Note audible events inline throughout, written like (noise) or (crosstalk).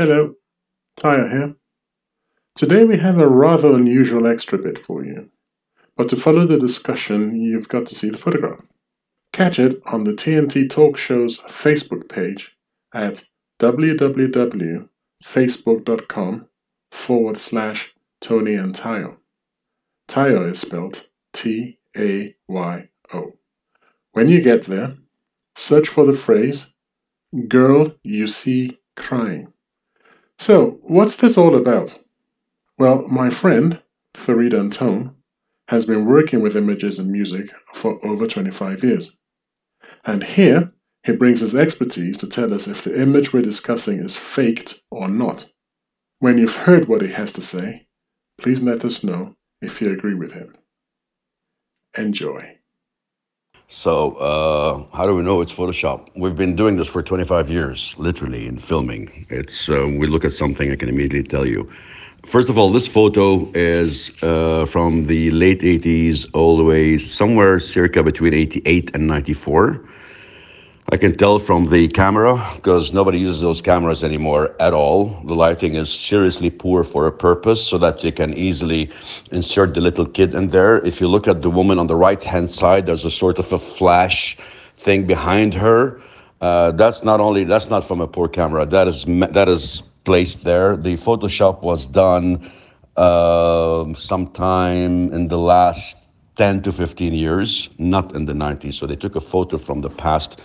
Hello, Tayo here. Today we have a rather unusual extra bit for you. But to follow the discussion, you've got to see the photograph. Catch it on the TNT Talk Show's Facebook page at www.facebook.com forward slash Tony and Tayo. Tayo is spelled T A Y O. When you get there, search for the phrase Girl You See Crying. So, what's this all about? Well, my friend, Farid Antone, has been working with images and music for over 25 years. And here, he brings his expertise to tell us if the image we're discussing is faked or not. When you've heard what he has to say, please let us know if you agree with him. Enjoy. So, uh, how do we know it's Photoshop? We've been doing this for 25 years, literally, in filming. It's uh, we look at something, I can immediately tell you. First of all, this photo is uh, from the late 80s, all the way somewhere circa between 88 and 94. I can tell from the camera because nobody uses those cameras anymore at all. The lighting is seriously poor for a purpose so that you can easily insert the little kid in there. If you look at the woman on the right hand side, there's a sort of a flash thing behind her. Uh, that's not only that's not from a poor camera. That is that is placed there. The Photoshop was done uh, sometime in the last 10 to 15 years, not in the 90s. So they took a photo from the past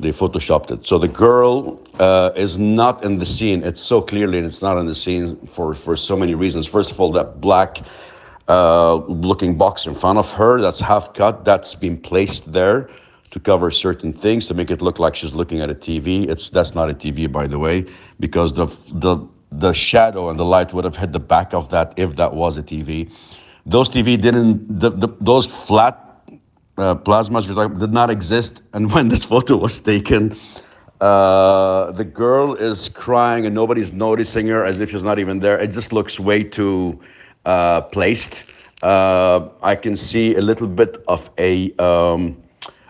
they photoshopped it. So the girl uh, is not in the scene. It's so clearly and it's not in the scene for, for so many reasons. First of all, that black uh, looking box in front of her that's half cut, that's been placed there to cover certain things to make it look like she's looking at a TV. It's that's not a TV, by the way, because the the the shadow and the light would have hit the back of that if that was a TV. Those TV didn't. The, the, those flat uh, plasmas did not exist. And (laughs) when this photo was taken, uh, the girl is crying and nobody's noticing her as if she's not even there. It just looks way too uh, placed. Uh, I can see a little bit of a um,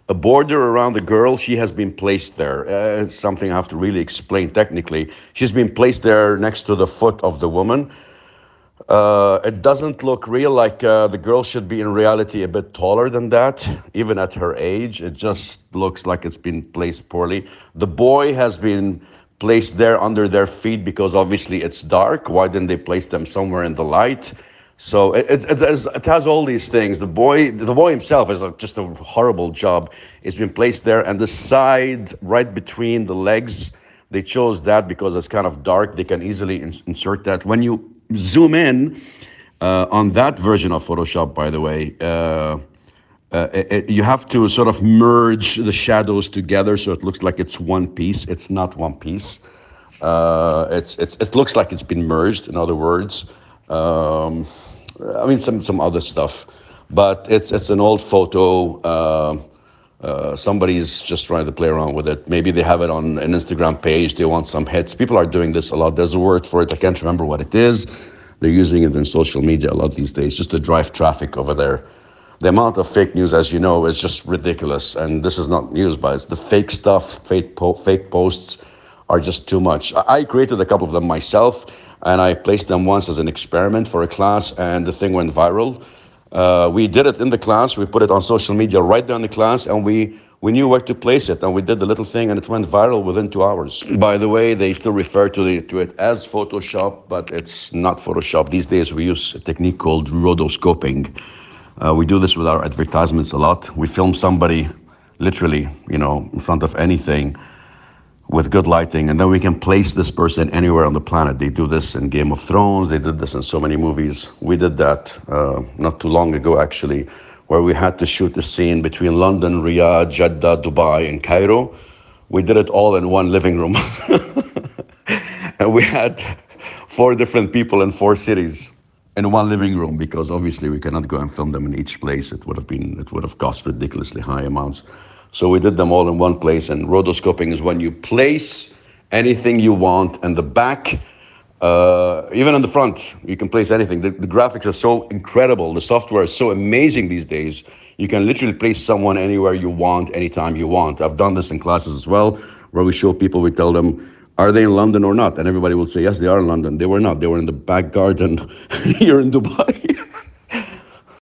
a border around the girl. She has been placed there. Uh, it's something I have to really explain technically. She's been placed there next to the foot of the woman. Uh, it doesn't look real like uh, the girl should be in reality a bit taller than that, even at her age. It just looks like it's been placed poorly. The boy has been placed there under their feet because obviously it's dark. Why didn't they place them somewhere in the light? So it, it, it, has, it has all these things. The boy, the boy himself is just a horrible job. It's been placed there, and the side right between the legs, they chose that because it's kind of dark. They can easily in, insert that. When you zoom in uh, on that version of Photoshop, by the way, uh, uh, it, you have to sort of merge the shadows together so it looks like it's one piece. It's not one piece. Uh, it's, it's, it looks like it's been merged, in other words. Um, I mean, some, some other stuff. But it's, it's an old photo. Uh, somebody's just trying to play around with it. Maybe they have it on an Instagram page. They want some hits. People are doing this a lot. There's a word for it. I can't remember what it is. They're using it in social media a lot these days just to drive traffic over there. The amount of fake news, as you know, is just ridiculous. And this is not news, but it's the fake stuff, fake, po- fake posts are just too much. I created a couple of them myself, and I placed them once as an experiment for a class, and the thing went viral. Uh, we did it in the class. We put it on social media right there in the class, and we we knew where to place it, and we did the little thing, and it went viral within two hours. By the way, they still refer to, the, to it as Photoshop, but it's not Photoshop. These days, we use a technique called rotoscoping. Uh, we do this with our advertisements a lot. We film somebody, literally, you know, in front of anything with good lighting, and then we can place this person anywhere on the planet. They do this in Game of Thrones, they did this in so many movies. We did that uh, not too long ago, actually, where we had to shoot a scene between London, Riyadh, Jeddah, Dubai, and Cairo. We did it all in one living room. (laughs) and we had four different people in four cities in one living room because obviously we cannot go and film them in each place. It would have been it would have cost ridiculously high amounts. So we did them all in one place. And rotoscoping is when you place anything you want in the back, uh, even in the front, you can place anything. The, the, graphics are so incredible. The software is so amazing these days. You can literally place someone anywhere you want, anytime you want. I've done this in classes as well, where we show people, we tell them, are they in London or not? And everybody will say, yes, they are in London. They were not. They were in the back garden (laughs) here in Dubai. (laughs)